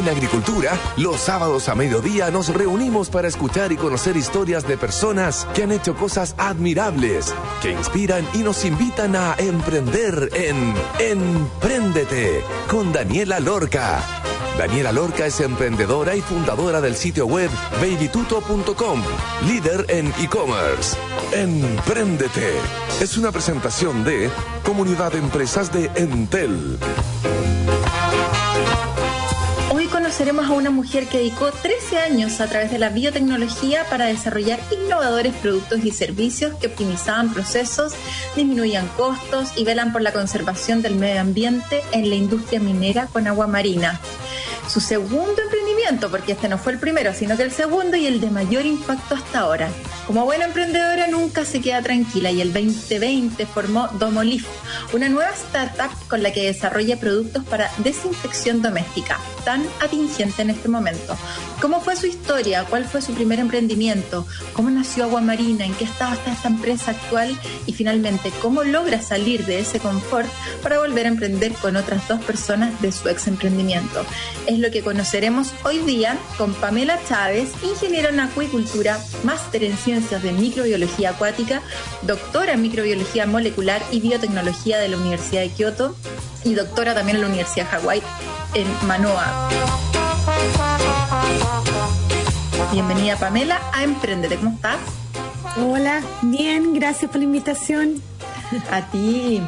En Agricultura, los sábados a mediodía nos reunimos para escuchar y conocer historias de personas que han hecho cosas admirables, que inspiran y nos invitan a emprender en Empréndete con Daniela Lorca. Daniela Lorca es emprendedora y fundadora del sitio web babytuto.com, líder en e-commerce. Empréndete es una presentación de Comunidad de Empresas de Entel. Conoceremos a una mujer que dedicó 13 años a través de la biotecnología para desarrollar innovadores productos y servicios que optimizaban procesos, disminuían costos y velan por la conservación del medio ambiente en la industria minera con agua marina. Su segundo emprendimiento, porque este no fue el primero, sino que el segundo y el de mayor impacto hasta ahora. Como buena emprendedora nunca se queda tranquila y el 2020 formó Domolif, una nueva startup con la que desarrolla productos para desinfección doméstica, tan atingente en este momento. ¿Cómo fue su historia? ¿Cuál fue su primer emprendimiento? ¿Cómo nació Agua Marina? ¿En qué estado está esta empresa actual? Y finalmente, ¿cómo logra salir de ese confort para volver a emprender con otras dos personas de su ex emprendimiento? Es lo que conoceremos hoy día con Pamela Chávez, ingeniera en acuicultura, máster en ciencias de microbiología acuática, doctora en microbiología molecular y biotecnología de la Universidad de Kioto y doctora también en la Universidad de Hawái en Manoa. Bienvenida Pamela a Emprendete, ¿cómo estás? Hola, bien, gracias por la invitación. A ti.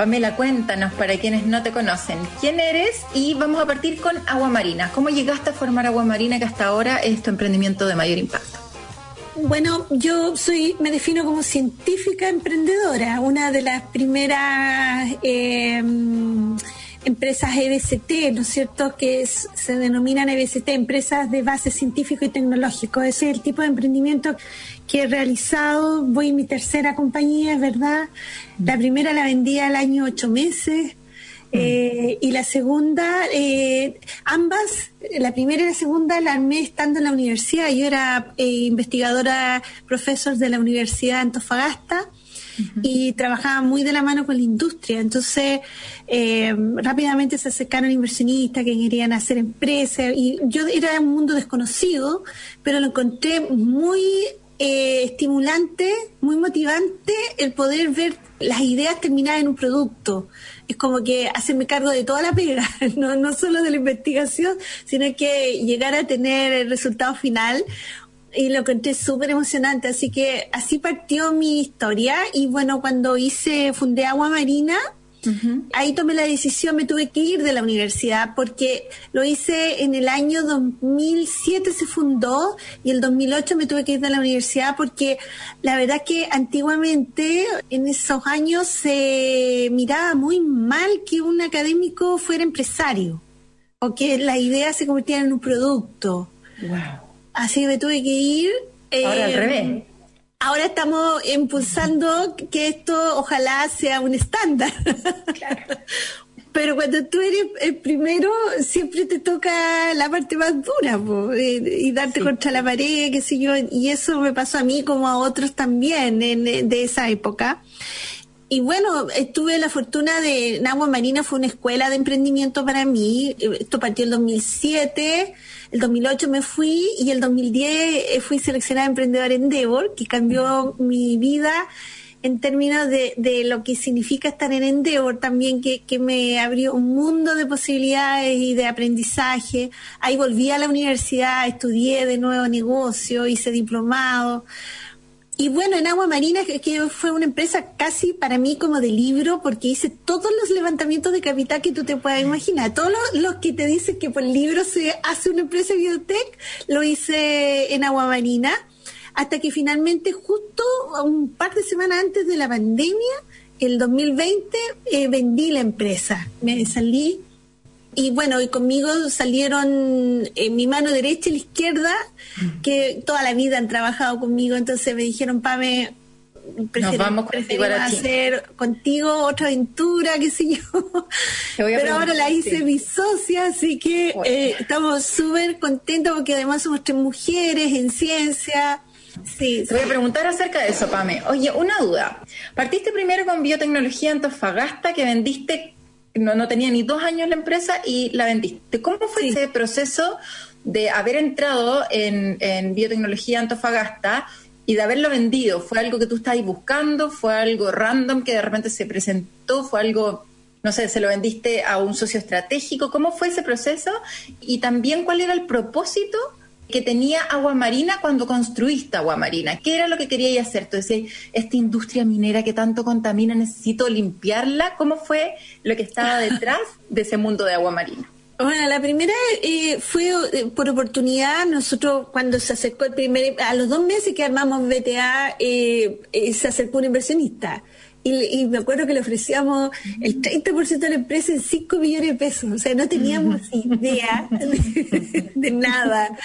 Pamela, cuéntanos para quienes no te conocen, quién eres y vamos a partir con Agua Marina. ¿Cómo llegaste a formar Agua Marina que hasta ahora es tu emprendimiento de mayor impacto? Bueno, yo soy, me defino como científica emprendedora, una de las primeras eh, empresas EBCT, ¿no es cierto?, que se denominan EBCT, empresas de base científico y tecnológico. Ese es el tipo de emprendimiento que he realizado. Voy mi tercera compañía, es verdad. La primera la vendí al año ocho meses. Eh, y la segunda, eh, ambas, la primera y la segunda la armé estando en la universidad. Yo era eh, investigadora, profesor de la Universidad de Antofagasta y trabajaba muy de la mano con la industria. Entonces, rápidamente se acercaron inversionistas que querían hacer empresas y yo era un mundo desconocido, pero lo encontré muy eh, estimulante, muy motivante el poder ver las ideas terminadas en un producto. Es como que hacerme cargo de toda la pega, no, no solo de la investigación, sino que llegar a tener el resultado final. Y lo conté súper emocionante, así que así partió mi historia. Y bueno, cuando hice, fundé Agua Marina, ahí tomé la decisión, me tuve que ir de la universidad porque lo hice en el año 2007 se fundó y el 2008 me tuve que ir de la universidad porque la verdad que antiguamente en esos años se miraba muy mal que un académico fuera empresario o que la idea se convirtiera en un producto. Wow. Así que me tuve que ir. Ahora al eh, revés. Ahora estamos impulsando que esto ojalá sea un estándar. Pero cuando tú eres el primero, siempre te toca la parte más dura y darte contra la pared, qué sé yo. Y eso me pasó a mí como a otros también en, de esa época. Y bueno, tuve la fortuna de Nagua Marina fue una escuela de emprendimiento para mí. Esto partió en 2007 el 2008 me fui y el 2010 eh, fui seleccionada emprendedora Endeavor, que cambió mi vida en términos de, de, lo que significa estar en Endeavor también, que, que me abrió un mundo de posibilidades y de aprendizaje. Ahí volví a la universidad, estudié de nuevo negocio, hice diplomado. Y bueno, en Agua Marina, que fue una empresa casi para mí como de libro, porque hice todos los levantamientos de capital que tú te puedas imaginar. Todos los, que te dicen que por libro se hace una empresa de biotech, lo hice en Agua Marina, hasta que finalmente, justo un par de semanas antes de la pandemia, el 2020, eh, vendí la empresa. Me salí y bueno, y conmigo salieron eh, mi mano derecha y la izquierda, mm. que toda la vida han trabajado conmigo, entonces me dijeron, Pame, Nos vamos a hacer contigo otra aventura, qué sé yo. Pero ahora la hice mi socia, así que eh, estamos súper contentos porque además somos tres mujeres en ciencia. Sí, Te voy a preguntar acerca de eso, Pame. Oye, una duda. Partiste primero con biotecnología Antofagasta que vendiste no, no tenía ni dos años la empresa y la vendiste. ¿Cómo fue ese proceso de haber entrado en, en biotecnología Antofagasta? y de haberlo vendido, ¿fue algo que tú estabas buscando? ¿Fue algo random que de repente se presentó? ¿Fue algo, no sé, se lo vendiste a un socio estratégico? ¿Cómo fue ese proceso? Y también, ¿cuál era el propósito que tenía Agua Marina cuando construiste Agua Marina? ¿Qué era lo que querías hacer? Entonces, esta industria minera que tanto contamina, necesito limpiarla. ¿Cómo fue lo que estaba detrás de ese mundo de Agua Marina? Bueno, la primera eh, fue eh, por oportunidad. Nosotros, cuando se acercó el primer, a los dos meses que armamos BTA, eh, se acercó un inversionista. Y, me acuerdo que le ofrecíamos el 30% de la empresa en 5 millones de pesos. O sea, no teníamos idea de nada.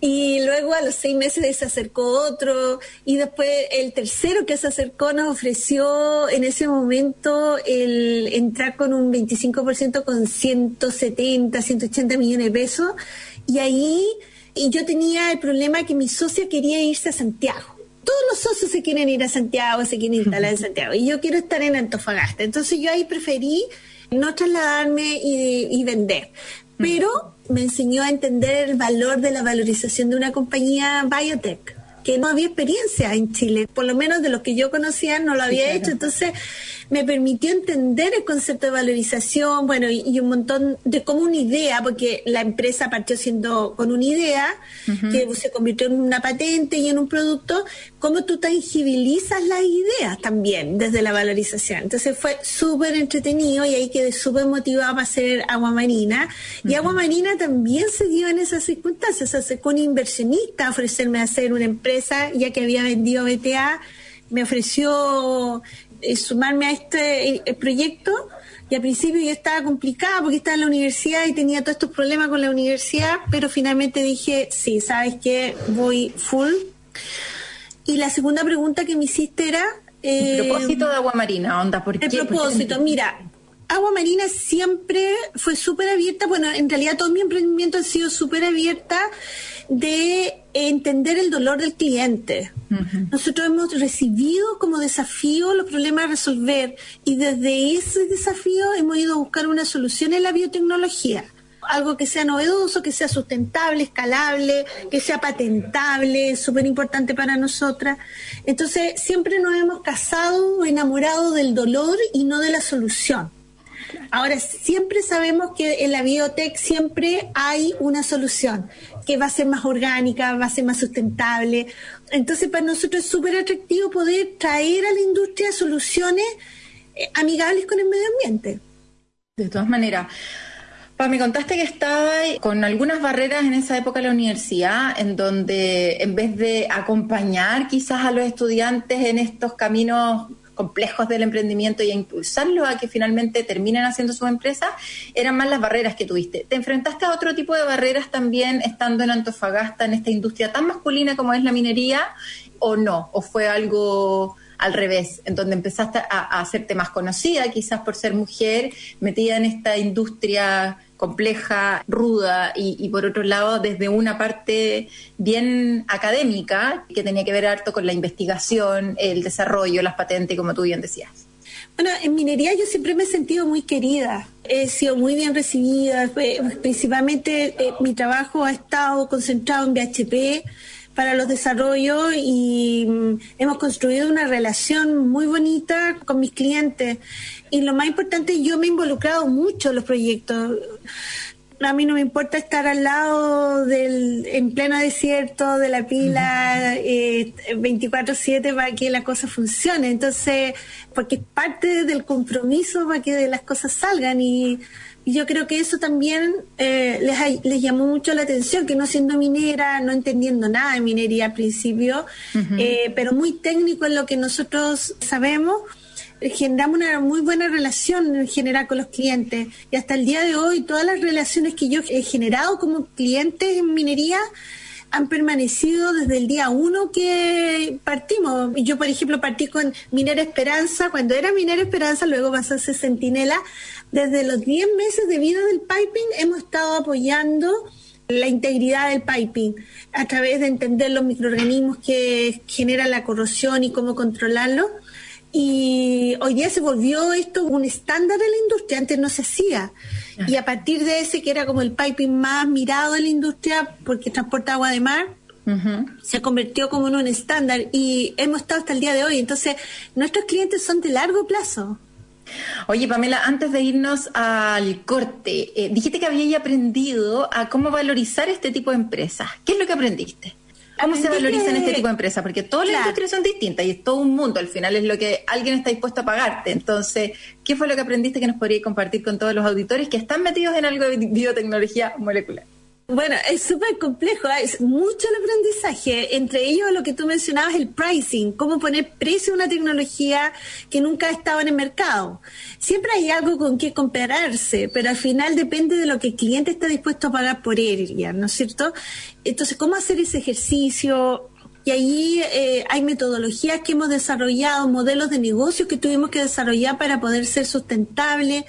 Y luego a los seis meses se acercó otro y después el tercero que se acercó nos ofreció en ese momento el entrar con un 25% con 170, 180 millones de pesos. Y ahí y yo tenía el problema que mi socia quería irse a Santiago. Todos los socios se quieren ir a Santiago, se quieren instalar en Santiago. Y yo quiero estar en Antofagasta. Entonces yo ahí preferí no trasladarme y, y vender. Pero me enseñó a entender el valor de la valorización de una compañía biotech que no había experiencia en Chile, por lo menos de lo que yo conocía no lo había hecho, entonces me permitió entender el concepto de valorización, bueno, y, un montón de como una idea, porque la empresa partió siendo con una idea, que se convirtió en una patente y en un producto, cómo tú tangibilizas las ideas también desde la valorización. Entonces fue súper entretenido y ahí quedé súper motivada para hacer agua marina. Y agua marina también se dio en esas circunstancias, se acercó un inversionista a ofrecerme hacer una empresa, ya que había vendido BTA, me ofreció sumarme a este eh, proyecto y al principio yo estaba complicada porque estaba en la universidad y tenía todos estos problemas con la universidad, pero finalmente dije, sí, sabes que voy full. Y la segunda pregunta que me hiciste era... Eh, el propósito de Agua Marina, onda, ¿por El propósito, mira, Agua Marina siempre fue súper abierta, bueno, en realidad todo mi emprendimiento ha sido súper abierta de entender el dolor del cliente. Nosotros hemos recibido como desafío los problemas a resolver y desde ese desafío hemos ido a buscar una solución en la biotecnología. Algo que sea novedoso, que sea sustentable, escalable, que sea patentable, súper importante para nosotras. Entonces, siempre nos hemos casado o enamorado del dolor y no de la solución. Ahora, siempre sabemos que en la biotech siempre hay una solución que va a ser más orgánica, va a ser más sustentable. Entonces, para nosotros es súper atractivo poder traer a la industria soluciones eh, amigables con el medio ambiente. De todas maneras. Pa, me contaste que estaba con algunas barreras en esa época en la universidad, en donde en vez de acompañar quizás a los estudiantes en estos caminos complejos del emprendimiento y a impulsarlo a que finalmente terminen haciendo su empresa, eran más las barreras que tuviste. ¿Te enfrentaste a otro tipo de barreras también estando en Antofagasta, en esta industria tan masculina como es la minería, o no? ¿O fue algo al revés, en donde empezaste a, hacerte más conocida, quizás por ser mujer, metida en esta industria compleja, ruda y, por otro lado desde una parte bien académica que tenía que ver harto con la investigación, el desarrollo, las patentes, como tú bien decías. Bueno, en minería yo siempre me he sentido muy querida, he sido muy bien recibida, principalmente eh, mi trabajo ha estado concentrado en BHP, para los desarrollos y mm, hemos construido una relación muy bonita con mis clientes. Y lo más importante, yo me he involucrado mucho en los proyectos. A mí no me importa estar al lado del, en pleno desierto de la pila eh, 24/7 para que la cosa funcione. Entonces, porque es parte del compromiso para que las cosas salgan y y yo creo que eso también eh, les, les llamó mucho la atención, que no siendo minera, no entendiendo nada de minería al principio, eh, pero muy técnico en lo que nosotros sabemos, generamos una muy buena relación en general con los clientes. Y hasta el día de hoy, todas las relaciones que yo he generado como clientes en minería, han permanecido desde el día uno que partimos. Yo, por ejemplo, partí con Minera Esperanza, cuando era Minera Esperanza, luego pasó a ser Centinela. Desde los 10 meses de vida del piping hemos estado apoyando la integridad del piping a través de entender los microorganismos que generan la corrosión y cómo controlarlo. Y hoy día se volvió esto un estándar de la industria, antes no se hacía. Y a partir de ese, que era como el piping más mirado de la industria, porque transporta agua de mar, se convirtió como en un estándar y hemos estado hasta el día de hoy. Entonces, nuestros clientes son de largo plazo. Oye, Pamela, antes de irnos al corte, eh, dijiste que habías aprendido a cómo valorizar este tipo de empresas. ¿Qué es lo que aprendiste? ¿Cómo se valorizan este tipo de empresas? Porque todas las industrias son distintas y es todo un mundo. Al final es lo que alguien está dispuesto a pagarte. Entonces, ¿qué fue lo que aprendiste que nos podrías compartir con todos los auditores que están metidos en algo de biotecnología molecular? Bueno, es súper complejo, ¿eh? es mucho el aprendizaje. Entre ellos, lo que tú mencionabas, el pricing, cómo poner precio a una tecnología que nunca ha estado en el mercado. Siempre hay algo con que compararse, pero al final depende de lo que el cliente está dispuesto a pagar por ella, ¿no es cierto? Entonces, ¿cómo hacer ese ejercicio? Y ahí eh, hay metodologías que hemos desarrollado, modelos de negocio que tuvimos que desarrollar para poder ser sustentables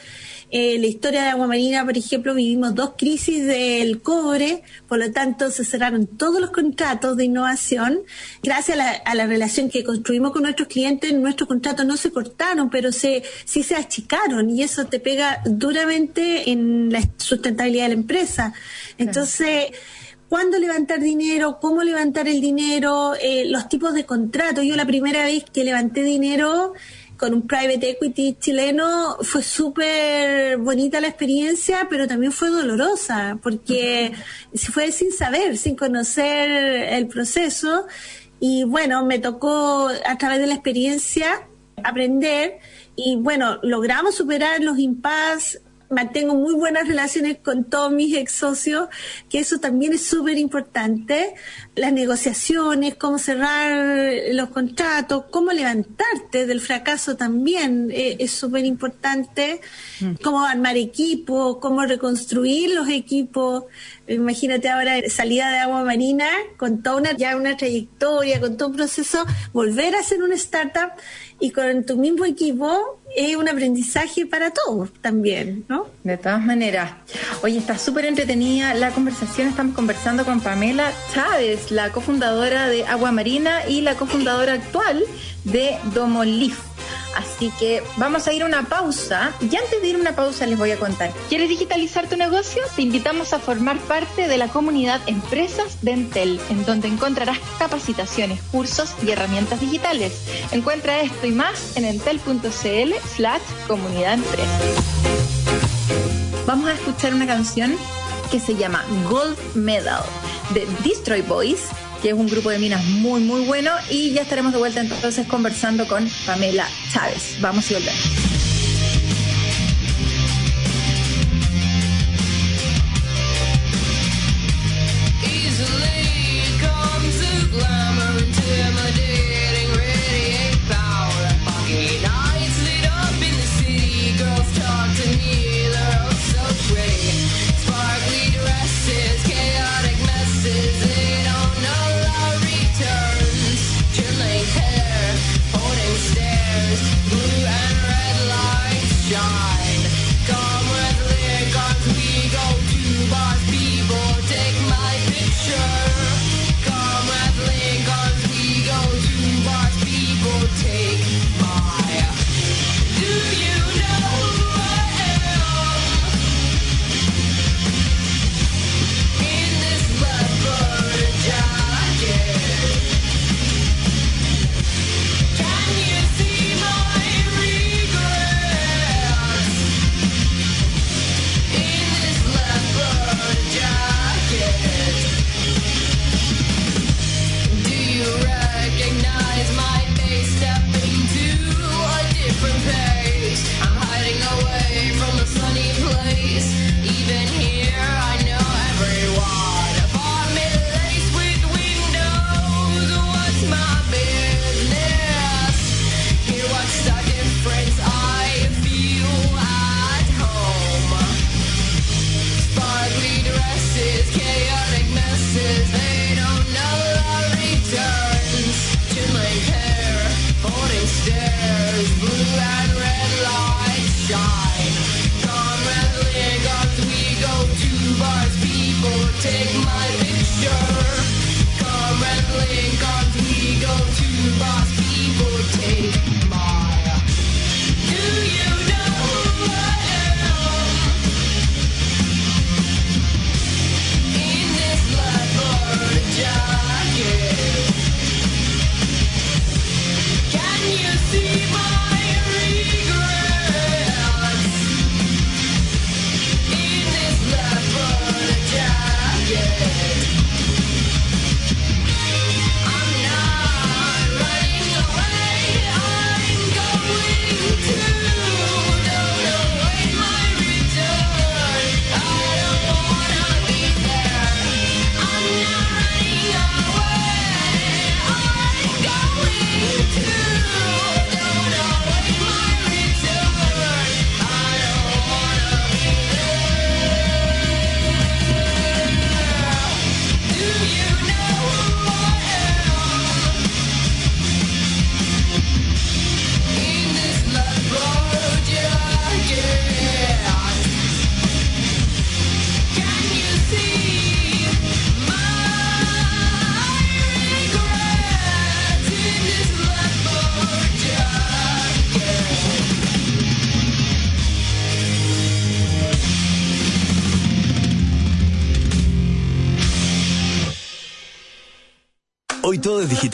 eh, la historia de Agua Marina, por ejemplo, vivimos dos crisis del cobre, por lo tanto se cerraron todos los contratos de innovación. Gracias a la, relación que construimos con nuestros clientes, nuestros contratos no se cortaron, pero se, sí se achicaron y eso te pega duramente en la sustentabilidad de la empresa. Entonces, cuándo levantar dinero, cómo levantar el dinero, eh, los tipos de contratos. Yo la primera vez que levanté dinero con un private equity chileno fue súper bonita la experiencia, pero también fue dolorosa, porque se fue sin saber, sin conocer el proceso. Y bueno, me tocó a través de la experiencia aprender y bueno, logramos superar los impases mantengo muy buenas relaciones con todos mis ex socios, que eso también es súper importante. Las negociaciones, cómo cerrar los contratos, cómo levantarte del fracaso también eh, es súper importante. Mm. Cómo armar equipos, cómo reconstruir los equipos. Imagínate ahora salida de agua marina con toda una, ya una trayectoria, con todo un proceso, volver a ser una startup y con tu mismo equipo es un aprendizaje para todos también, ¿no? De todas maneras. Oye, está súper entretenida la conversación. Estamos conversando con Pamela Chávez, la cofundadora de Agua Marina y la cofundadora actual de Domolif. Así que vamos a ir a una pausa y antes de ir a una pausa les voy a contar. ¿Quieres digitalizar tu negocio? Te invitamos a formar parte de la comunidad Empresas de Entel, en donde encontrarás capacitaciones, cursos y herramientas digitales. Encuentra esto y más en entel.cl slash comunidad. Vamos a escuchar una canción que se llama Gold Medal de Destroy Boys que es un grupo de minas muy, muy bueno. Y ya estaremos de vuelta entonces conversando con Pamela Chávez. Vamos y volvemos.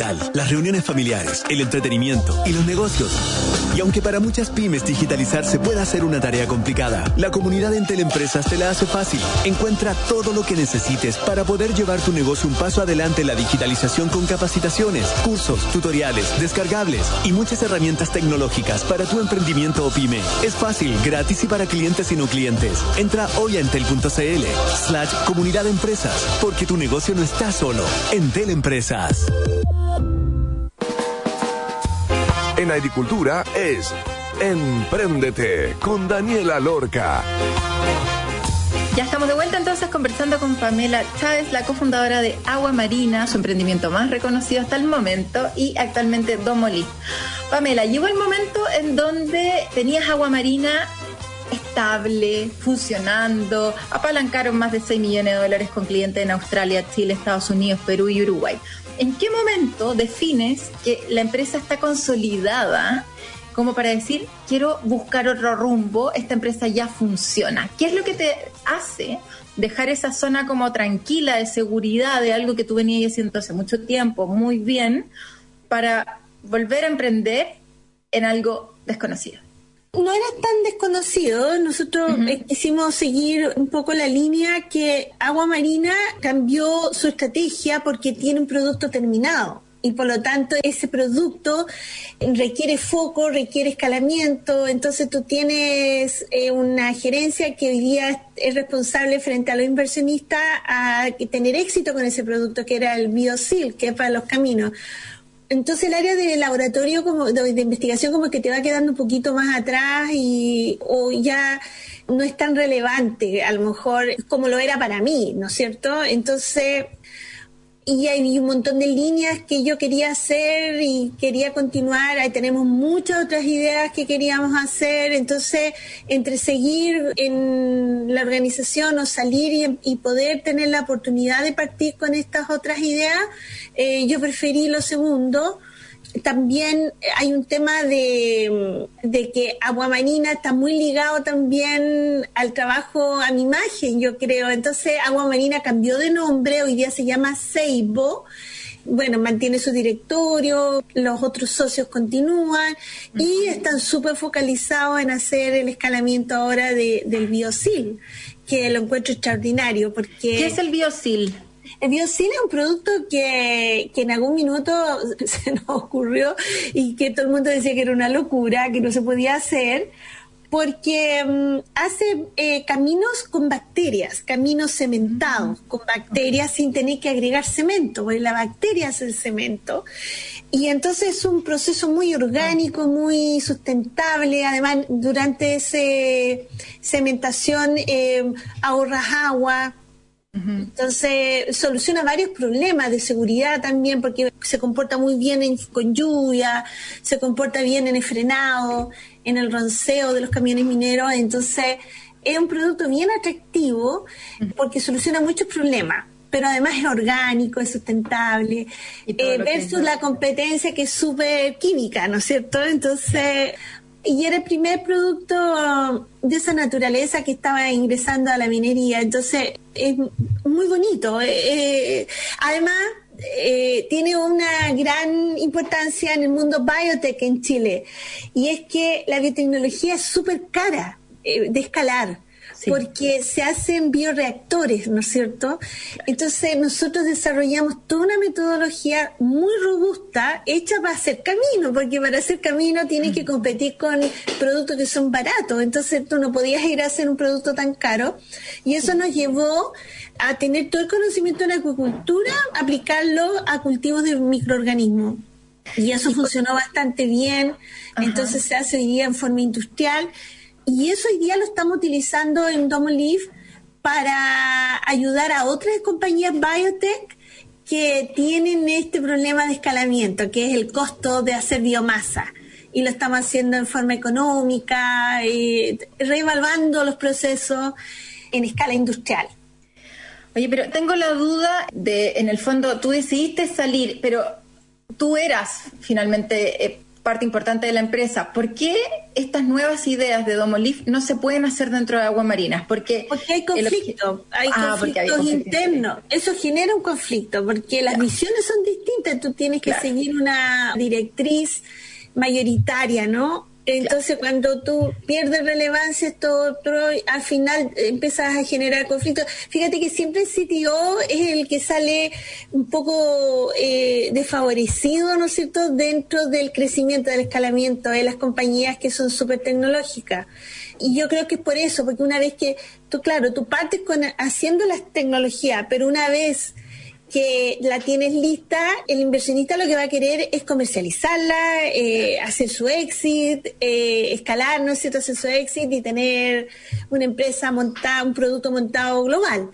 Digital. Las reuniones familiares, el entretenimiento y los negocios. Y aunque para muchas pymes digitalizarse pueda ser una tarea complicada, la comunidad en Teleempresas te la hace fácil. Encuentra todo lo que necesites para poder llevar tu negocio un paso adelante en la digitalización con capacitaciones, cursos, tutoriales, descargables y muchas herramientas tecnológicas para tu emprendimiento o pyme. Es fácil, gratis y para clientes y no clientes. Entra hoy a entel.cl slash comunidad empresas, porque tu negocio no está solo. Entel Empresas. En agricultura es Empréndete con Daniela Lorca. Ya estamos de vuelta entonces conversando con Pamela Chávez, la cofundadora de Agua Marina, su emprendimiento más reconocido hasta el momento y actualmente Domolí. Pamela, llegó el momento en donde tenías Agua Marina estable, funcionando, apalancaron más de 6 millones de dólares con clientes en Australia, Chile, Estados Unidos, Perú y Uruguay. ¿En qué momento defines que la empresa está consolidada como para decir, quiero buscar otro rumbo, esta empresa ya funciona? ¿Qué es lo que te hace dejar esa zona como tranquila de seguridad de algo que tú venías haciendo hace mucho tiempo muy bien para volver a emprender en algo desconocido? No era tan desconocido. Nosotros eh, quisimos seguir un poco la línea que Agua Marina cambió su estrategia porque tiene un producto terminado. Y por lo tanto ese producto requiere foco, requiere escalamiento, entonces tú tienes eh, una gerencia que hoy día es responsable frente a los inversionistas a tener éxito con ese producto que era el BioSil, que es para los caminos entonces el área de laboratorio como de, investigación como que te va quedando un poquito más atrás y o ya no es tan relevante a lo mejor como lo era para mí, ¿no es cierto? Entonces y hay un montón de líneas que yo quería hacer y quería continuar. Ahí tenemos muchas otras ideas que queríamos hacer. Entonces, entre seguir en la organización o salir y, poder tener la oportunidad de partir con estas otras ideas, eh, yo preferí lo segundo también hay un tema de, de, que Aguamarina está muy ligado también al trabajo, a mi imagen, yo creo. Entonces Aguamarina cambió de nombre, hoy día se llama Seibo. Bueno, mantiene su directorio, los otros socios continúan y están súper focalizados en hacer el escalamiento ahora de, del Biosil, que lo encuentro extraordinario porque... ¿Qué es el Biosil? El biocine es un producto que, en algún minuto se nos ocurrió y que todo el mundo decía que era una locura, que no se podía hacer, porque mm, hace eh, caminos con bacterias, caminos cementados, con bacterias sin tener que agregar cemento, porque la bacteria es el cemento. Y entonces es un proceso muy orgánico, muy sustentable. Además, durante esa cementación eh, ahorras agua, entonces soluciona varios problemas de seguridad también porque se comporta muy bien con lluvia, se comporta bien en el frenado, en el ronceo de los camiones mineros. Entonces es un producto bien atractivo porque soluciona muchos problemas pero además es orgánico, es sustentable, eh, versus la competencia que es súper química, ¿no es cierto? Entonces, y era el primer producto de esa naturaleza que estaba ingresando a la minería. Entonces, es muy bonito. Eh, eh, además, eh, tiene una gran importancia en el mundo biotech en Chile. Y es que la biotecnología es súper cara de escalar porque se hacen bioreactores, ¿no es cierto? Entonces nosotros desarrollamos toda una metodología muy robusta hecha para hacer camino, porque para hacer camino tienes que competir con productos que son baratos, entonces tú no podías ir a hacer un producto tan caro. Y eso nos llevó a tener todo el conocimiento en acuicultura, aplicarlo a cultivos de microorganismos. Y eso funcionó bastante bien, entonces se hace hoy día en forma industrial y eso hoy día lo estamos utilizando en Domolive para ayudar a otras compañías biotech que tienen este problema de escalamiento, que es el costo de hacer biomasa. Y lo estamos haciendo en forma económica, y reevaluando los procesos en escala industrial. Oye, pero tengo la duda de, en el fondo, tú decidiste salir, pero tú eras finalmente eh, parte importante de la empresa. ¿Por qué estas nuevas ideas de Domolif no se pueden hacer dentro de aguas marinas? Porque, hay conflicto, hay ah, conflictos internos. Eso genera un conflicto, porque las misiones son distintas. Tú tienes que seguir una directriz mayoritaria, ¿no? Entonces, cuando tú pierdes relevancia, esto otro, al final empiezas a generar conflictos. Fíjate que siempre el CTO es el que sale un poco eh, desfavorecido, ¿no es cierto?, dentro del crecimiento, del escalamiento de las compañías que son súper tecnológicas. Y yo creo que es por eso, porque una vez que tú, claro, tú partes con, haciendo las tecnologías, pero una vez que la tienes lista, el inversionista lo que va a querer es comercializarla, eh, hacer su exit, eh, escalar, ¿no es cierto?, hacer su exit y tener una empresa montada, un producto montado global.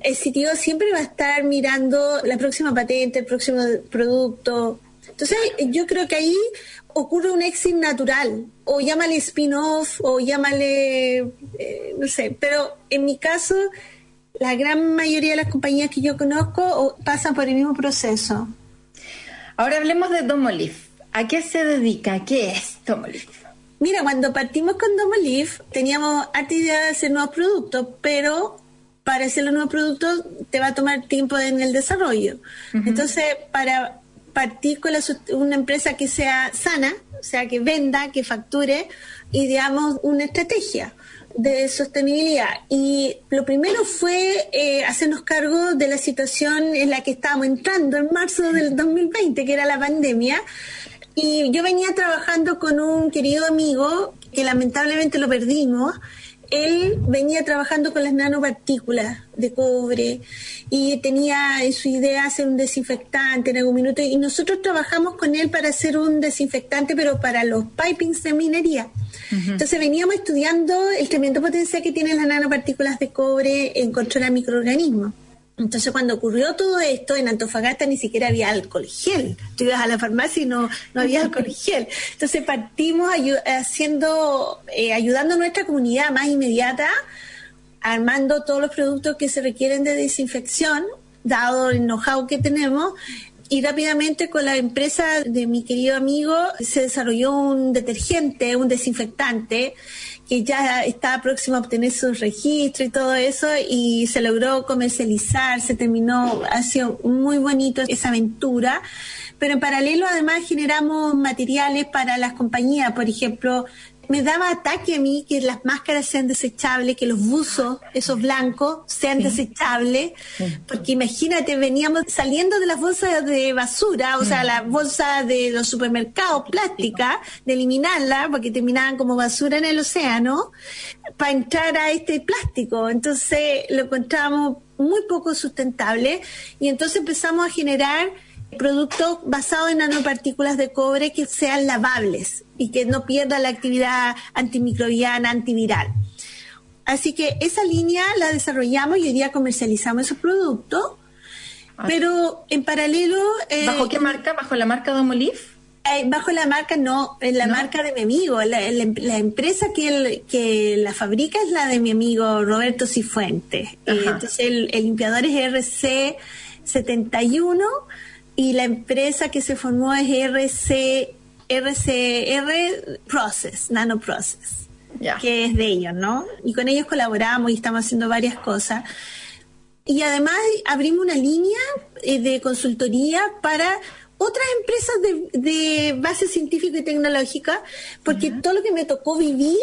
El sitio siempre va a estar mirando la próxima patente, el próximo producto. Entonces, yo creo que ahí ocurre un exit natural, o llámale spin-off, o llámale, eh, no sé, pero en mi caso la gran mayoría de las compañías que yo conozco pasan por el mismo proceso. Ahora hablemos de Domolif. ¿A qué se dedica? ¿Qué es Domolif? Mira, cuando partimos con Domolif teníamos harta idea de hacer nuevos productos, pero para hacer los nuevos productos te va a tomar tiempo en el desarrollo. Entonces, para partir con una empresa que sea sana, o sea, que venda, que facture, ideamos una estrategia de sostenibilidad. Y lo primero fue eh, hacernos cargo de la situación en la que estábamos entrando en marzo del 2020, que era la pandemia. Y yo venía trabajando con un querido amigo que lamentablemente lo perdimos. Él venía trabajando con las nanopartículas de cobre y tenía en su idea hacer un desinfectante en algún minuto y nosotros trabajamos con él para hacer un desinfectante pero para los pipings de minería. Entonces veníamos estudiando el tremendo potencial que tienen las nanopartículas de cobre en control a microorganismos. Entonces, cuando ocurrió todo esto, en Antofagasta ni siquiera había alcohol gel. Tú ibas a la farmacia y no, no había alcohol gel. Entonces, partimos haciendo, eh, ayudando a nuestra comunidad más inmediata, armando todos los productos que se requieren de desinfección, dado el know-how que tenemos, y rápidamente con la empresa de mi querido amigo se desarrolló un detergente, un desinfectante que ya está próximo a obtener su registro y todo eso y se logró comercializar, se terminó, ha sido muy bonito esa aventura. Pero en paralelo además generamos materiales para las compañías, por ejemplo, me daba ataque a mí que las máscaras sean desechables, que los buzos, esos blancos, sean desechables, porque imagínate, veníamos saliendo de las bolsas de basura, o sea, las bolsas de los supermercados plásticas, de eliminarlas, porque terminaban como basura en el océano, para entrar a este plástico. Entonces lo encontrábamos muy poco sustentable y entonces empezamos a generar productos basados en nanopartículas de cobre que sean lavables y que no pierdan la actividad antimicrobiana, antiviral. Así que esa línea la desarrollamos y hoy día comercializamos esos productos, ah. pero en paralelo... Eh, ¿Bajo qué marca? ¿Bajo la marca Domolif? Eh, bajo la marca, no, en la marca de mi amigo. La, empresa que, que la fabrica es la de mi amigo Roberto Cifuentes. Eh, entonces el, el limpiador es RC71 y la empresa que se formó es RC, RCR Process, Nano Process, que es de ellos, ¿no? Y con ellos colaboramos y estamos haciendo varias cosas. Y además abrimos una línea eh, de consultoría para otras empresas de, base científica y tecnológica, porque todo lo que me tocó vivir,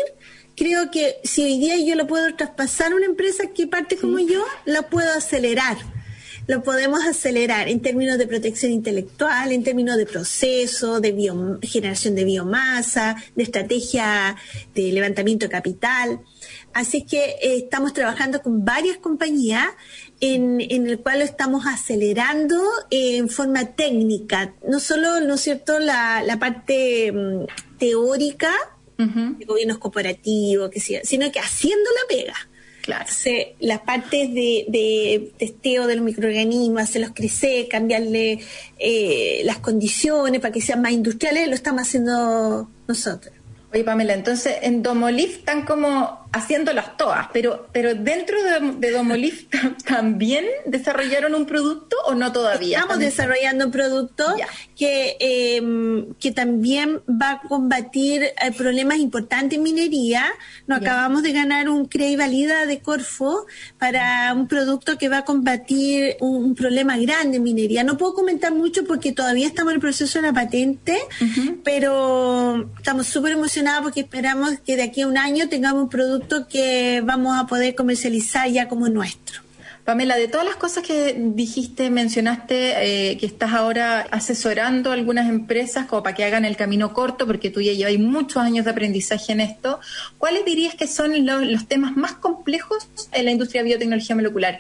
creo que si hoy día yo lo puedo traspasar a una empresa que parte como yo, la puedo acelerar lo podemos acelerar en términos de protección intelectual, en términos de proceso, de generación de biomasa, de estrategia de levantamiento de capital. Así que eh, estamos trabajando con varias compañías en, el cual lo estamos acelerando en forma técnica, no solo, ¿no es cierto?, la, parte mm, teórica de gobiernos corporativos, que sino que haciendo la pega. Claro. las partes de, testeo de los microorganismos, hacerlos crecer, cambiarle eh, las condiciones para que sean más industriales, lo estamos haciendo nosotros. Oye, Pamela, entonces en Domolif están como haciéndolas todas, pero, pero dentro de, de Domolif también desarrollaron un producto o no todavía. Estamos desarrollando un producto que, em, que también va a combatir eh, problemas importantes en minería. Nos acabamos de ganar un CREI Valida de Corfo para un producto que va a combatir un, problema grande en minería. No puedo comentar mucho porque todavía estamos en el proceso de la patente, pero estamos súper emocionados porque esperamos que de aquí a un año tengamos un producto que vamos a poder comercializar ya como nuestro. Pamela, de todas las cosas que dijiste, mencionaste eh, que estás ahora asesorando algunas empresas como para que hagan el camino corto, porque tú ya llevas muchos años de aprendizaje en esto. ¿Cuáles dirías que son los, temas más complejos en la industria de biotecnología molecular?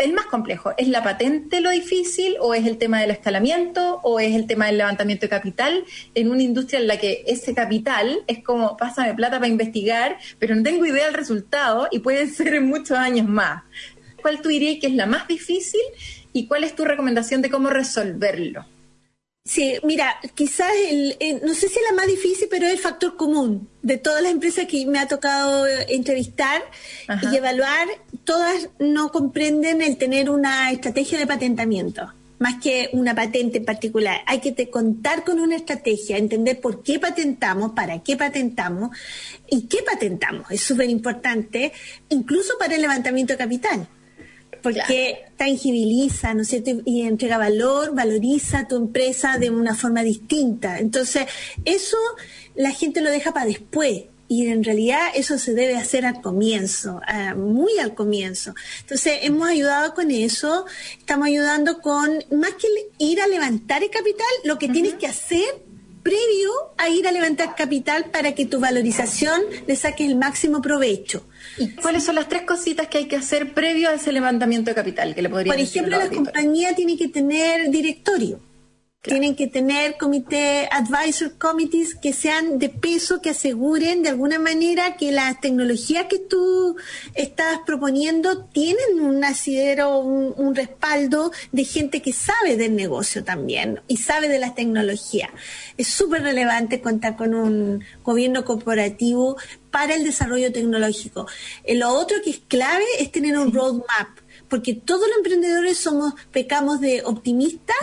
El más complejo? ¿Es la patente lo difícil o es el tema del escalamiento o es el tema del levantamiento de capital en una industria en la que ese capital es como pásame plata para investigar, pero no tengo idea del resultado y puede ser en muchos años más? ¿Cuál tú dirías que es la más difícil y cuál es tu recomendación de cómo resolverlo? Sí, mira, quizás el, no sé si es la más difícil, pero es el factor común de todas las empresas que me ha tocado entrevistar y evaluar, todas no comprenden el tener una estrategia de patentamiento, más que una patente en particular. Hay que contar con una estrategia, entender por qué patentamos, para qué patentamos y qué patentamos. Es súper importante, incluso para el levantamiento de capital porque tangibiliza, ¿no es cierto? Y entrega valor, valoriza tu empresa de una forma distinta. Entonces, eso la gente lo deja para después. Y en realidad eso se debe hacer al comienzo, muy al comienzo. Entonces, hemos ayudado con eso, estamos ayudando con, más que ir a levantar el capital, lo que tienes que hacer previo a ir a levantar capital para que tu valorización le saque el máximo provecho. ¿Y cuáles son las tres cositas que hay que hacer previo a ese levantamiento de capital que le podría Por ejemplo, la compañía tiene que tener directorio. Tienen que tener comité, advisor committees que sean de peso, que aseguren de alguna manera que las tecnologías que tú estás proponiendo tienen un asidero, un, respaldo de gente que sabe del negocio también y sabe de las tecnologías. Es súper relevante contar con un gobierno corporativo para el desarrollo tecnológico. Eh, lo otro que es clave es tener un roadmap, porque todos los emprendedores somos, pecamos de optimistas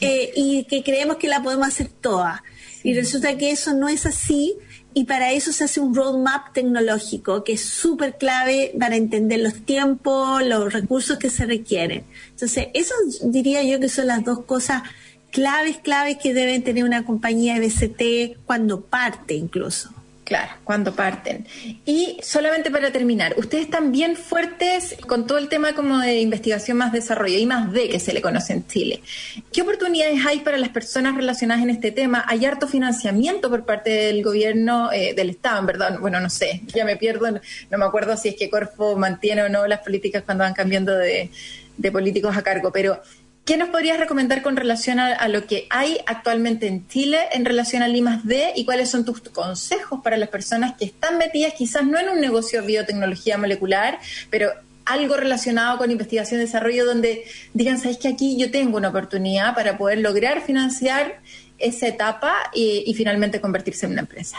eh, y que creemos que la podemos hacer toda. Y resulta que eso no es así y para eso se hace un roadmap tecnológico que es súper clave para entender los tiempos, los recursos que se requieren. Entonces, eso diría yo que son las dos cosas claves, claves que deben tener una compañía de BCT cuando parte incluso. Claro, cuando parten. Y solamente para terminar, ustedes están bien fuertes con todo el tema como de investigación más desarrollo y más de que se le conoce en Chile. ¿Qué oportunidades hay para las personas relacionadas en este tema? ¿Hay harto financiamiento por parte del gobierno, eh, del Estado, en verdad? Bueno, no sé, ya me pierdo, no me acuerdo si es que Corfo mantiene o no las políticas cuando van cambiando de políticos a cargo, pero ¿Qué nos podrías recomendar con relación a, lo que hay actualmente en Chile en relación al I+D y cuáles son tus consejos para las personas que están metidas quizás no en un negocio de biotecnología molecular, pero algo relacionado con investigación y desarrollo donde digan, sabes que aquí yo tengo una oportunidad para poder lograr financiar esa etapa y finalmente convertirse en una empresa?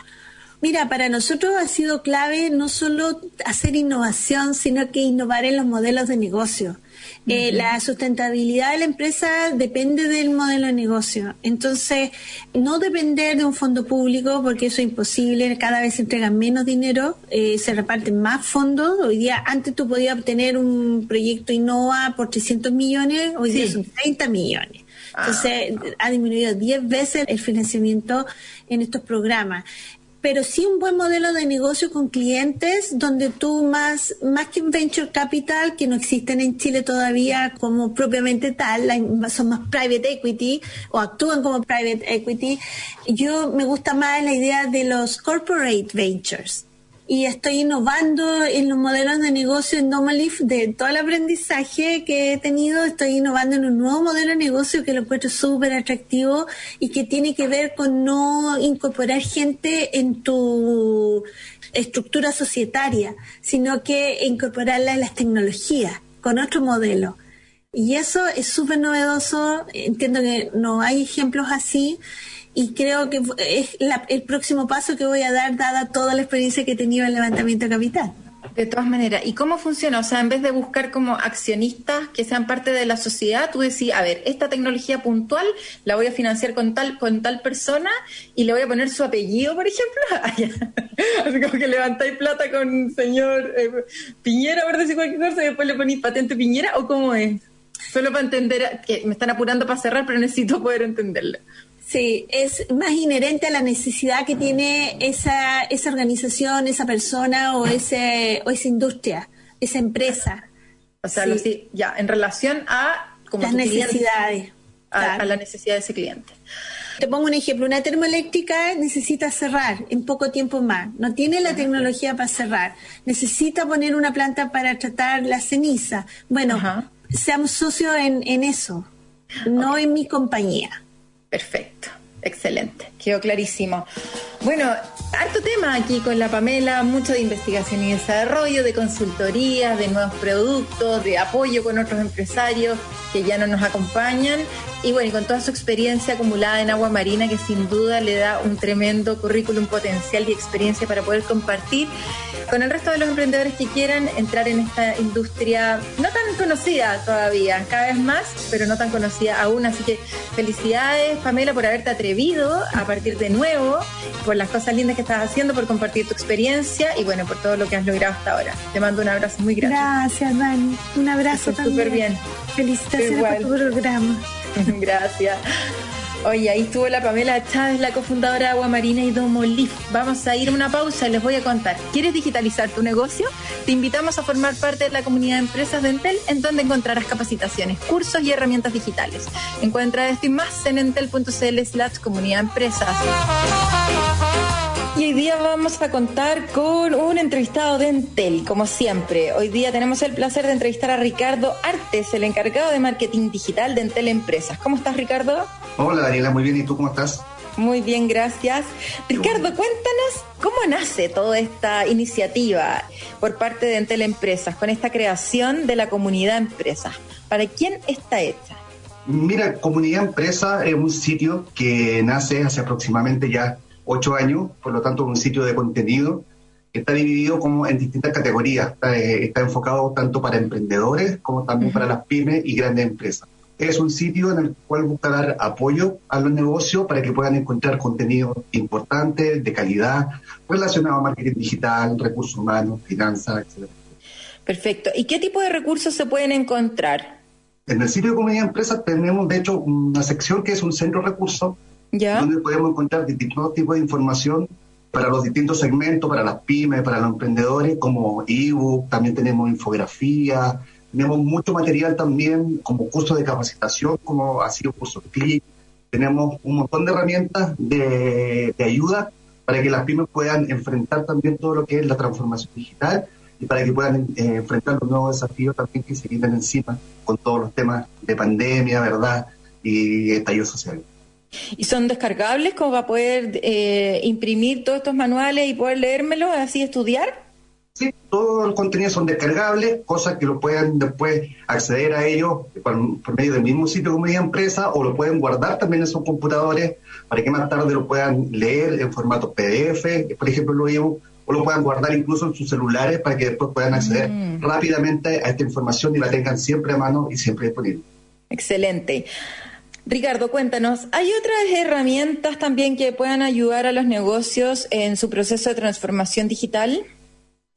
Mira, para nosotros ha sido clave no solo hacer innovación, sino que innovar en los modelos de negocio. Eh, la sustentabilidad de la empresa depende del modelo de negocio. Entonces, no depender de un fondo público, porque eso es imposible, cada vez se entregan menos dinero, eh, se reparten más fondos. Hoy día, antes tú podías obtener un proyecto Innova por 300 millones, hoy día son 30 millones. Entonces, ah. ha disminuido 10 veces el financiamiento en estos programas pero sí un buen modelo de negocio con clientes donde tú más, más que un venture capital, que no existen en Chile todavía como propiamente tal, son más private equity o actúan como private equity, yo me gusta más la idea de los corporate ventures y estoy innovando en los modelos de negocio en Nomalif de todo el aprendizaje que he tenido, estoy innovando en un nuevo modelo de negocio que lo encuentro súper atractivo y que tiene que ver con no incorporar gente en tu estructura societaria, sino que incorporarla en las tecnologías con otro modelo. Y eso es súper novedoso, entiendo que no hay ejemplos así y creo que es el próximo paso que voy a dar dada toda la experiencia que he tenido en el levantamiento de capital. De todas maneras, ¿y cómo funciona? O sea, en vez de buscar como accionistas que sean parte de la sociedad, tú decís, a ver, esta tecnología puntual la voy a financiar con tal con tal persona y le voy a poner su apellido, por ejemplo. Así como que levantáis plata con señor eh, Piñera, por decir cualquier cosa, y después le ponéis patente Piñera, ¿o cómo es? Solo para entender, que me están apurando para cerrar, pero necesito poder entenderlo. Sí, es más inherente a la necesidad que tiene esa, esa organización, esa persona o, ese, o esa industria, esa empresa. O sea, ya, en relación a las necesidades. a, la necesidad de ese cliente. Te pongo un ejemplo, una termoeléctrica necesita cerrar en poco tiempo más, no tiene la tecnología para cerrar, necesita poner una planta para tratar la ceniza. Bueno, seamos socios en, en eso, no en mi compañía. Perfecto, excelente, quedó clarísimo. Bueno, harto tema aquí con la Pamela, mucho de investigación y desarrollo, de consultoría, de nuevos productos, de apoyo con otros empresarios que ya no nos acompañan. Y bueno, con toda su experiencia acumulada en agua marina que sin duda le da un tremendo currículum potencial y experiencia para poder compartir con el resto de los emprendedores que quieran entrar en esta industria no tan conocida todavía, cada vez más, pero no tan conocida aún. Así que felicidades, Pamela, por haberte atrevido a partir de nuevo, por las cosas lindas que estás haciendo, por compartir tu experiencia y bueno, por todo lo que has logrado hasta ahora. Te mando un abrazo muy grande. Gracias, Dani. Un abrazo también. Súper bien. Felicitaciones por tu programa. Gracias. Oye, ahí estuvo la Pamela Chávez, la cofundadora de Agua Marina y Domolif. Vamos a ir a una pausa y les voy a contar. ¿Quieres digitalizar tu negocio? Te invitamos a formar parte de la comunidad de empresas de Entel, en donde encontrarás capacitaciones, cursos y herramientas digitales. Encuentra esto y más en entel.cl slash comunidad empresas. Y hoy día vamos a contar con un entrevistado de Entel, como siempre. Hoy día tenemos el placer de entrevistar a Ricardo Artes, el encargado de marketing digital de Entel Empresas. ¿Cómo estás, Ricardo? Hola Daniela, muy bien. ¿Y tú cómo estás? Muy bien, gracias. Ricardo, cuéntanos cómo nace toda esta iniciativa por parte de Entel Empresas con esta creación de la comunidad empresas. ¿Para quién está hecha? Mira, Comunidad Empresa es un sitio que nace hace aproximadamente ya ocho años, por lo tanto un sitio de contenido que está dividido como en distintas categorías. Está, eh, enfocado tanto para emprendedores como también para las pymes y grandes empresas es un sitio en el cual busca dar apoyo a los negocios para que puedan encontrar contenido importante, de calidad, relacionado a marketing digital, recursos humanos, finanzas, etc. Perfecto. ¿Y qué tipo de recursos se pueden encontrar? En el sitio de Comunidad Empresa tenemos, de hecho, una sección que es un centro de recursos, donde podemos encontrar distintos tipos de información para los distintos segmentos, para las pymes, para los emprendedores, como ebook, también tenemos infografía, tenemos mucho material también como curso de capacitación, como ha sido curso CLIC. Tenemos un montón de herramientas de, ayuda para que las pymes puedan enfrentar también todo lo que es la transformación digital y para que puedan eh, enfrentar los nuevos desafíos también que se vienen encima con todos los temas de pandemia, ¿verdad? Y estallido social. ¿Y son descargables como para poder eh, imprimir todos estos manuales y poder leérmelos, así estudiar? Sí, todos los contenidos son descargables, cosas que lo pueden después acceder a ellos por, medio del mismo sitio de media empresa o lo pueden guardar también en sus computadores para que más tarde lo puedan leer en formato PDF, por ejemplo, lo llevo, o lo puedan guardar incluso en sus celulares para que después puedan acceder mm. rápidamente a esta información y la tengan siempre a mano y siempre disponible. Excelente. Ricardo, cuéntanos, ¿hay otras herramientas también que puedan ayudar a los negocios en su proceso de transformación digital?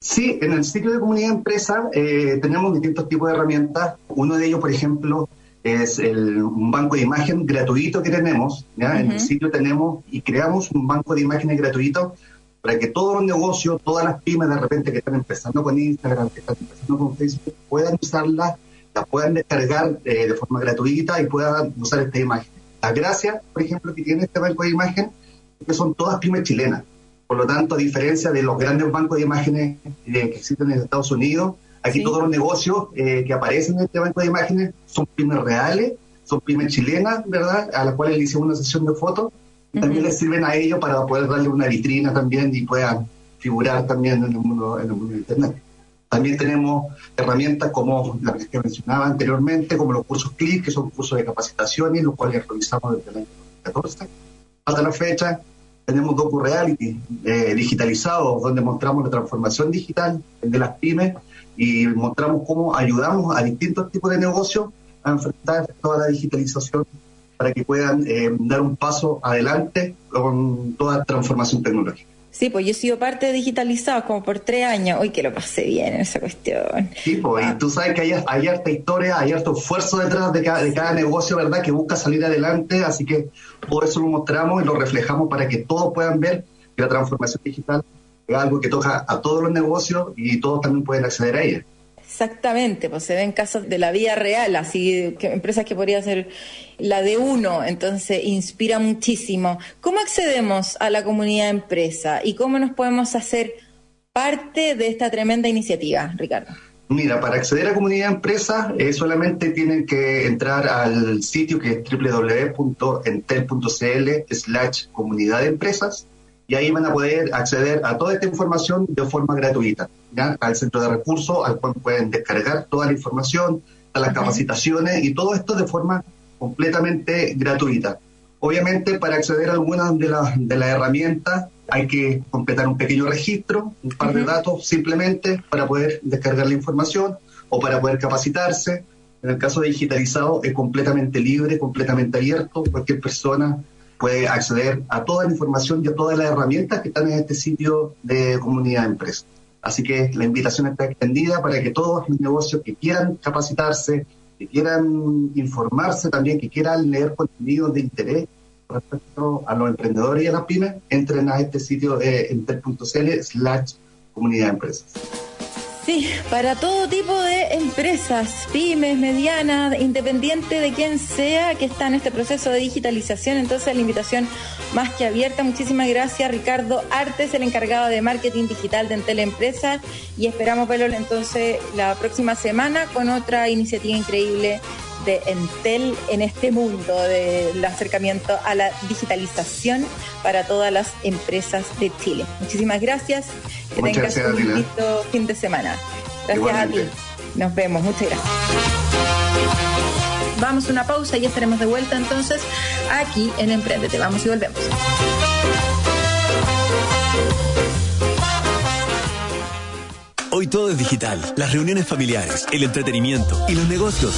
Sí, en el sitio de comunidad empresa eh, tenemos distintos tipos de herramientas. Uno de ellos, por ejemplo, es el, un banco de imagen gratuito que tenemos. En el sitio tenemos y creamos un banco de imágenes gratuito para que todos los negocios, todas las pymes de repente que están empezando con Instagram, que están empezando con Facebook, puedan usarla, la puedan descargar eh, de forma gratuita y puedan usar esta imagen. La gracia, por ejemplo, que tiene este banco de imagen es que son todas pymes chilenas. Por lo tanto, a diferencia de los grandes bancos de imágenes eh, que existen en Estados Unidos, aquí todos los negocios eh, que aparecen en este banco de imágenes son pymes reales, son pymes chilenas, ¿verdad? A las cuales le hicimos una sesión de fotos y también les sirven a ellos para poder darle una vitrina también y puedan figurar también en el mundo, en el mundo de Internet. También tenemos herramientas como las que mencionaba anteriormente, como los cursos CLIC, que son cursos de capacitaciones, los cuales realizamos desde el año 2014 hasta la fecha. Tenemos docu-reality eh, digitalizados donde mostramos la transformación digital de las pymes y mostramos cómo ayudamos a distintos tipos de negocios a enfrentar toda la digitalización para que puedan eh, dar un paso adelante con toda transformación tecnológica. Sí, pues yo he sido parte de Digitalizados como por tres años. Hoy que lo pasé bien en esa cuestión. Sí, pues, y tú sabes que hay, hay harta historia, hay harto esfuerzo detrás de cada, de cada negocio, ¿verdad?, que busca salir adelante. Así que por eso lo mostramos y lo reflejamos para que todos puedan ver que la transformación digital es algo que toca a todos los negocios y todos también pueden acceder a ella. Exactamente, pues se ven casos de la vida real, así que empresas que podría ser la de uno, entonces inspira muchísimo. ¿Cómo accedemos a la comunidad empresa y cómo nos podemos hacer parte de esta tremenda iniciativa, Ricardo? Mira, para acceder a comunidad empresa eh, solamente tienen que entrar al sitio que es www.entel.cl slash comunidad de empresas y ahí van a poder acceder a toda esta información de forma gratuita, ¿ya? al centro de recursos, al cual pueden descargar toda la información, a las capacitaciones y todo esto de forma completamente gratuita. Obviamente, para acceder a algunas de las, de las herramientas hay que completar un pequeño registro, un par de datos simplemente para poder descargar la información o para poder capacitarse. En el caso de digitalizado es completamente libre, completamente abierto, cualquier persona puede acceder a toda la información y a todas las herramientas que están en este sitio de comunidad de empresas. Así que la invitación está extendida para que todos los negocios que quieran capacitarse, que quieran informarse también, que quieran leer contenidos de interés respecto a los emprendedores y a las pymes, entren a este sitio de enter.cl slash comunidad de empresas. Sí, para todo tipo de empresas, pymes, medianas, independiente de quien sea que está en este proceso de digitalización. Entonces, la invitación más que abierta. Muchísimas gracias, Ricardo Artes, el encargado de marketing digital de Entel Empresa. Y esperamos verlo entonces la próxima semana con otra iniciativa increíble de Entel en este mundo del acercamiento a la digitalización para todas las empresas de Chile. Muchísimas gracias. Que tengas un lindo fin de semana. Gracias a ti. Nos vemos. Muchas gracias. Vamos a una pausa y estaremos de vuelta entonces aquí en Emprendete. Vamos y volvemos. Hoy todo es digital. Las reuniones familiares, el entretenimiento y los negocios.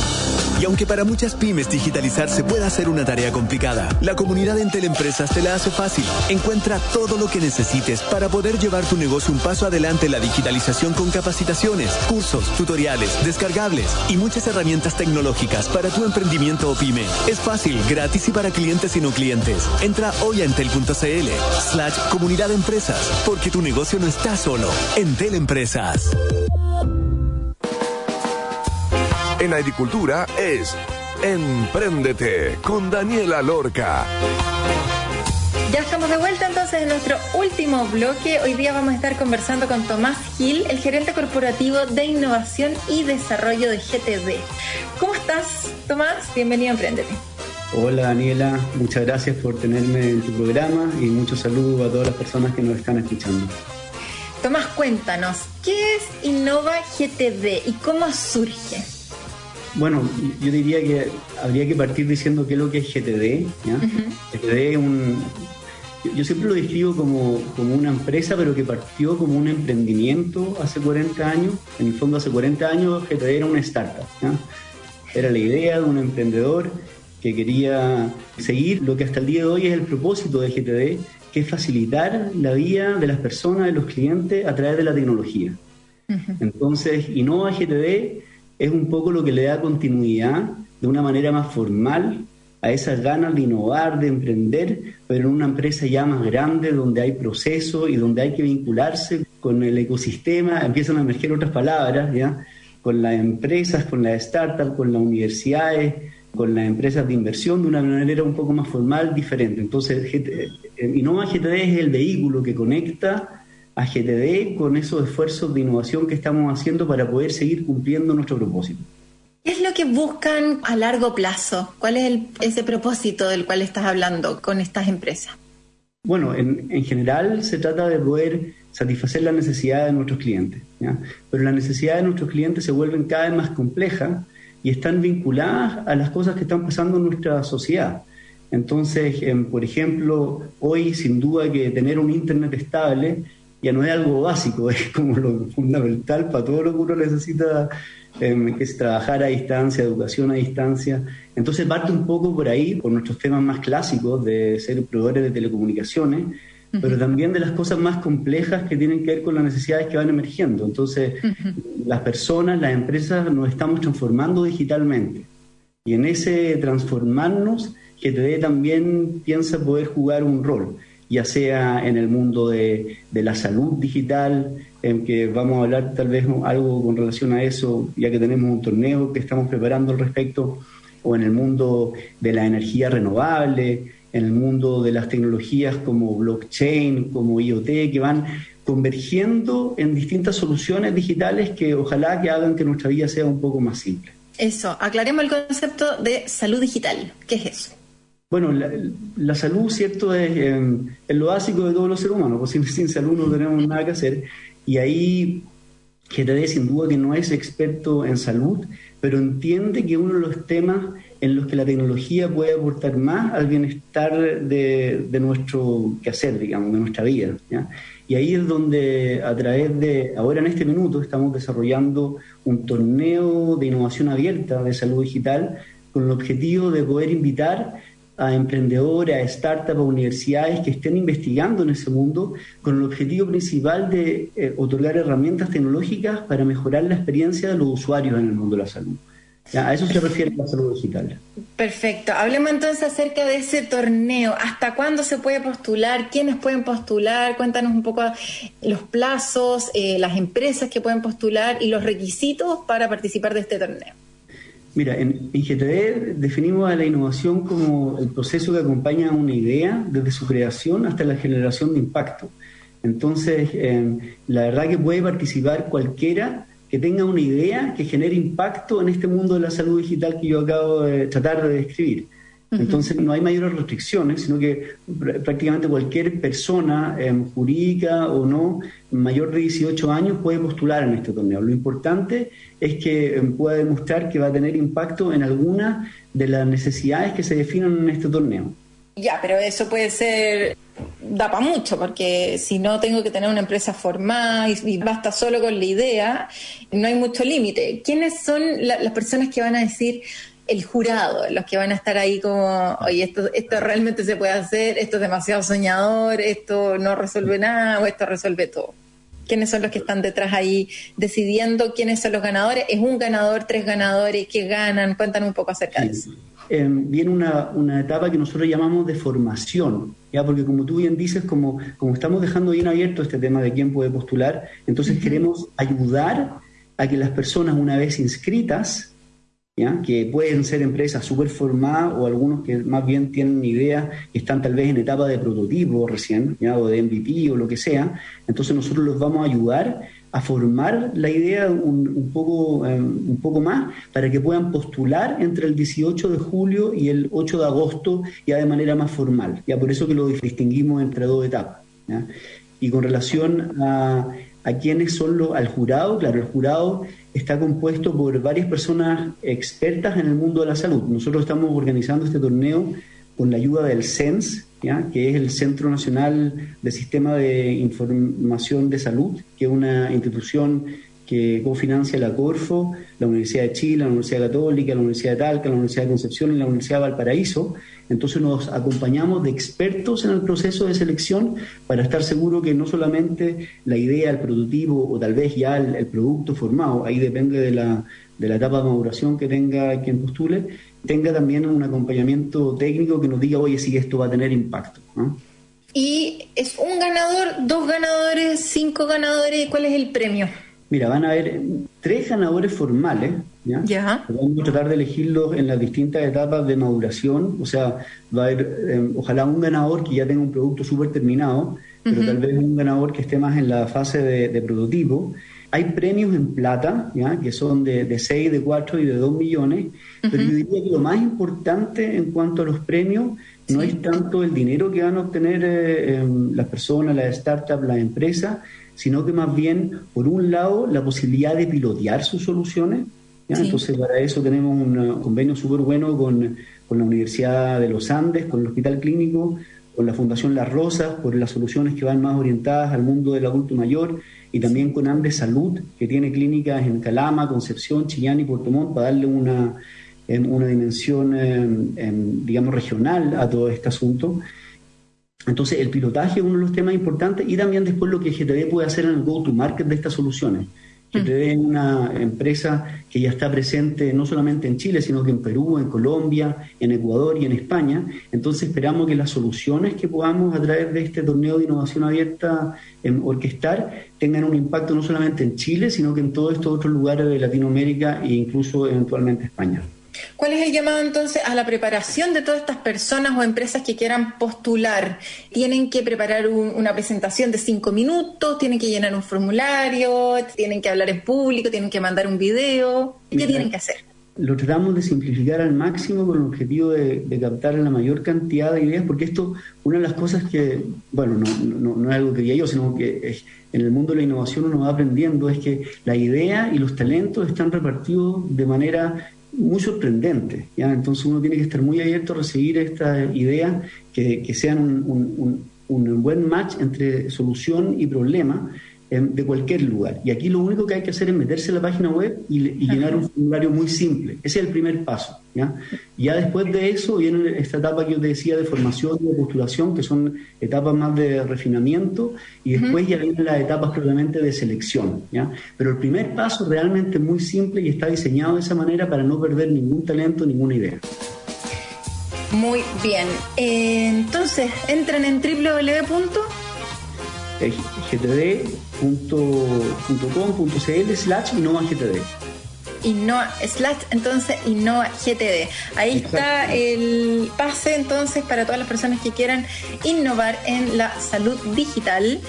Y aunque para muchas pymes digitalizarse pueda ser una tarea complicada, la comunidad de Entel Empresas te la hace fácil. Encuentra todo lo que necesites para poder llevar tu negocio un paso adelante en la digitalización con capacitaciones, cursos, tutoriales, descargables y muchas herramientas tecnológicas para tu emprendimiento o pyme. Es fácil, gratis y para clientes y no clientes. Entra hoy a entel.cl slash comunidad empresas, porque tu negocio no está solo. Entel Empresas. En agricultura es Empréndete con Daniela Lorca. Ya estamos de vuelta entonces en nuestro último bloque. Hoy día vamos a estar conversando con Tomás Gil, el gerente corporativo de innovación y desarrollo de GTD. ¿Cómo estás, Tomás? Bienvenido a Emprendete. Hola Daniela, muchas gracias por tenerme en tu programa y muchos saludos a todas las personas que nos están escuchando. Tomás, cuéntanos, ¿qué es Innova GTD y cómo surge? Bueno, yo diría que habría que partir diciendo qué es lo que es GTD. GTD es un... Yo siempre lo describo como, como, una empresa, pero que partió como un emprendimiento hace 40 años. En el fondo, hace 40 años GTD era una startup. Era la idea de un emprendedor que quería seguir lo que hasta el día de hoy es el propósito de GTD, que es facilitar la vida de las personas, de los clientes, a través de la tecnología. Entonces, Innova GTD es un poco lo que le da continuidad de una manera más formal a esas ganas de innovar, de emprender, pero en una empresa ya más grande, donde hay procesos y donde hay que vincularse con el ecosistema, empiezan a emerger otras palabras, ¿ya? con las empresas, con las startups, con las universidades, con las empresas de inversión de una manera un poco más formal, diferente. Entonces, Innova GTD es el vehículo que conecta a GTD con esos esfuerzos de innovación que estamos haciendo para poder seguir cumpliendo nuestro propósito. ¿Qué es lo que buscan a largo plazo? ¿Cuál es ese propósito del cual estás hablando con estas empresas? Bueno, en, general se trata de poder satisfacer las necesidades de nuestros clientes, pero las necesidades de nuestros clientes se vuelven cada vez más complejas y están vinculadas a las cosas que están pasando en nuestra sociedad. Entonces, em, por ejemplo, hoy sin duda que tener un Internet estable ya no es algo básico, es como lo fundamental para todo lo que uno necesita, em, que es trabajar a distancia, educación a distancia. Entonces parte un poco por ahí, por nuestros temas más clásicos de ser proveedores de telecomunicaciones, pero también de las cosas más complejas que tienen que ver con las necesidades que van emergiendo. Entonces, las personas, las empresas nos estamos transformando digitalmente. Y en ese transformarnos, GTD también piensa poder jugar un rol, ya sea en el mundo de, la salud digital, en que vamos a hablar tal vez algo con relación a eso, ya que tenemos un torneo que estamos preparando al respecto, o en el mundo de la energía renovable, en el mundo de las tecnologías como blockchain, como IoT, que van convergiendo en distintas soluciones digitales que ojalá que hagan que nuestra vida sea un poco más simple. Eso, aclaremos el concepto de salud digital. ¿Qué es eso? Bueno, la, salud, ¿cierto?, em, es, lo básico de todos los seres humanos, pues sin, sin salud no tenemos nada que hacer. Y ahí GTD sin duda que no es experto en salud, pero entiende que uno de los temas en los que la tecnología puede aportar más al bienestar de, de nuestro quehacer, digamos, de nuestra vida. Y ahí es donde a través de, ahora en este minuto, estamos desarrollando un torneo de innovación abierta de salud digital con el objetivo de poder invitar a emprendedores, a startups, a universidades que estén investigando en ese mundo con el objetivo principal de eh, otorgar herramientas tecnológicas para mejorar la experiencia de los usuarios en el mundo de la salud a eso se refiere la salud digital. Perfecto. Hablemos entonces acerca de ese torneo. ¿Hasta cuándo se puede postular? ¿Quiénes pueden postular? Cuéntanos un poco los plazos, eh, las empresas que pueden postular y los requisitos para participar de este torneo. Mira, en, GTD definimos a la innovación como el proceso que acompaña a una idea desde su creación hasta la generación de impacto. Entonces, eh, la verdad que puede participar cualquiera que tenga una idea que genere impacto en este mundo de la salud digital que yo acabo de tratar de describir. Entonces no hay mayores restricciones, sino que prácticamente cualquier persona em, jurídica o no mayor de 18 años puede postular en este torneo. Lo importante es que em, pueda demostrar que va a tener impacto en alguna de las necesidades que se definan en este torneo. Ya, pero eso puede ser, da para mucho, porque si no tengo que tener una empresa formada y, basta solo con la idea, no hay mucho límite. ¿Quiénes son las personas que van a decir el jurado, los que van a estar ahí como, oye, esto, esto realmente se puede hacer, esto es demasiado soñador, esto no resuelve nada o esto resuelve todo? quiénes son los que están detrás ahí decidiendo quiénes son los ganadores. ¿Es un ganador, tres ganadores que ganan? Cuéntanos un poco acerca de eso. Em, viene una, una, etapa que nosotros llamamos de formación, ¿ya? porque como tú bien dices, como, como estamos dejando bien abierto este tema de quién puede postular, entonces queremos ayudar a que las personas una vez inscritas, ¿ya? que pueden ser empresas súper formadas o algunos que más bien tienen idea, que están tal vez en etapa de prototipo recién, ¿ya? o de MVP o lo que sea, entonces nosotros los vamos a ayudar a formar la idea un, poco, eh, un poco más para que puedan postular entre el 18 de julio y el 8 de agosto ya de manera más formal. Ya por eso que lo distinguimos entre dos etapas. Y con relación a, a quiénes son los, al jurado, claro, el jurado está compuesto por varias personas expertas en el mundo de la salud. Nosotros estamos organizando este torneo con la ayuda del CENS, que es el Centro Nacional de Sistema de Información de Salud, que es una institución que cofinancia la Corfo, la Universidad de Chile, la Universidad Católica, la Universidad de Talca, la Universidad de Concepción y la Universidad de Valparaíso. Entonces nos acompañamos de expertos en el proceso de selección para estar seguro que no solamente la idea, el prototipo o tal vez ya el, producto formado, ahí depende de la, de la etapa de maduración que tenga quien postule, tenga también un acompañamiento técnico que nos diga, oye, si esto va a tener impacto. ¿Y es un ganador, dos ganadores, cinco ganadores? ¿Cuál es el premio? Mira, van a haber tres ganadores formales, ¿ya? Vamos a tratar de elegirlos en las distintas etapas de maduración, o sea, va a haber, em, ojalá un ganador que ya tenga un producto súper terminado, pero tal vez un ganador que esté más en la fase de, prototipo. Hay premios en plata, ¿ya? que son de, de 6, de 4 y de 2 millones, pero yo diría que lo más importante en cuanto a los premios no es tanto el dinero que van a obtener eh, em, las personas, las startups, las empresas, sino que más bien, por un lado, la posibilidad de pilotear sus soluciones, Entonces, para eso tenemos un convenio súper bueno con, con la Universidad de los Andes, con el Hospital Clínico, con la Fundación Las Rosas, por las soluciones que van más orientadas al mundo del adulto mayor, y también con Andes Salud, que tiene clínicas en Calama, Concepción, Chillán y Puerto Montt, para darle una, una dimensión, em, em, digamos, regional a todo este asunto. Entonces, el pilotaje es uno de los temas importantes y también después lo que GTD puede hacer en el go-to-market de estas soluciones. GTD es una empresa que ya está presente no solamente en Chile, sino que en Perú, en Colombia, en Ecuador y en España. Entonces esperamos que las soluciones que podamos a través de este torneo de innovación abierta en orquestar tengan un impacto no solamente en Chile, sino que en todos estos otros lugares de Latinoamérica e incluso eventualmente España. ¿Cuál es el llamado entonces a la preparación de todas estas personas o empresas que quieran postular? ¿Tienen que preparar una presentación de cinco minutos? ¿Tienen que llenar un formulario? ¿Tienen que hablar en público? ¿Tienen que mandar un video? ¿Qué tienen que hacer? Lo tratamos de simplificar al máximo con el objetivo de, captar la mayor cantidad de ideas, porque esto, una de las cosas que, bueno, no, no es algo que diga yo, sino que en el mundo de la innovación uno va aprendiendo, es que la idea y los talentos están repartidos de manera muy sorprendente. ¿ya? Entonces uno tiene que estar muy abierto a recibir estas ideas que, que sean un, un, buen match entre solución y problema de cualquier lugar. Y aquí lo único que hay que hacer es meterse en la página web y, llenar un formulario muy simple. Ese es el primer paso. ¿ya? ya después de eso viene esta etapa que yo te decía de formación y de postulación, que son etapas más de refinamiento, y después ya vienen las etapas propiamente de selección. ¿ya? Pero el primer paso realmente es muy simple y está diseñado de esa manera para no perder ningún talento, ninguna idea. Muy bien. entonces, entran en www gtd.com.cl slash innovagtd. Innova, slash entonces Innova GTD. Ahí está el pase entonces para todas las personas que quieran innovar en la salud digital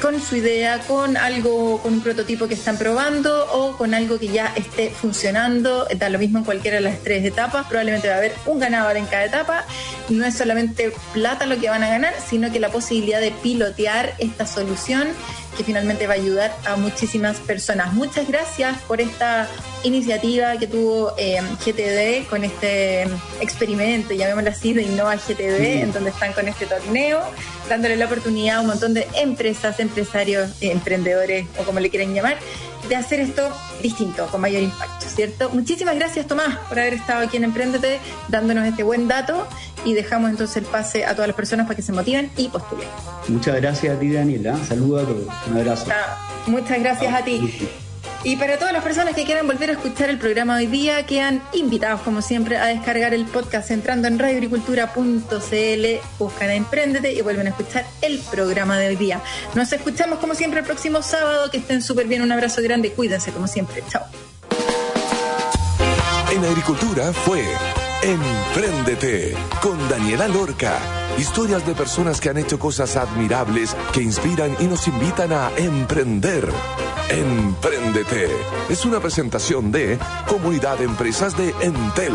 con su idea, con algo, con un prototipo que están probando o con algo que ya esté funcionando. Da lo mismo en cualquiera de las tres etapas. Probablemente va a haber un ganador en cada etapa. No es solamente plata lo que van a ganar, sino que la posibilidad de pilotear esta solución que finalmente va a ayudar a muchísimas personas. Muchas gracias por esta iniciativa que tuvo eh, GTD con este experimento, llamémoslo así, de Innova GTD, en donde están con este torneo, dándole la oportunidad a un montón de empresas, empresarios, eh, emprendedores o como le quieren llamar, de hacer esto distinto, con mayor impacto, ¿cierto? Muchísimas gracias, Tomás, por haber estado aquí en Emprendete, dándonos este buen dato y dejamos entonces el pase a todas las personas para que se motiven y postulen. Muchas gracias a ti, Daniela. Saludos a todos. Un abrazo. Muchas gracias a ti. Y para todas las personas que quieran volver a escuchar el programa hoy día, quedan invitados, como siempre, a descargar el podcast entrando en radioagricultura.cl, buscan a Emprendete y vuelven a escuchar el programa de hoy día. Nos escuchamos, como siempre, el próximo sábado. Que estén súper bien. Un abrazo grande. Cuídense, como siempre. Chao. En Agricultura fue Empréndete con Daniela Lorca. Historias de personas que han hecho cosas admirables que inspiran y nos invitan a emprender. Empréndete. Es una presentación de Comunidad de Empresas de Entel.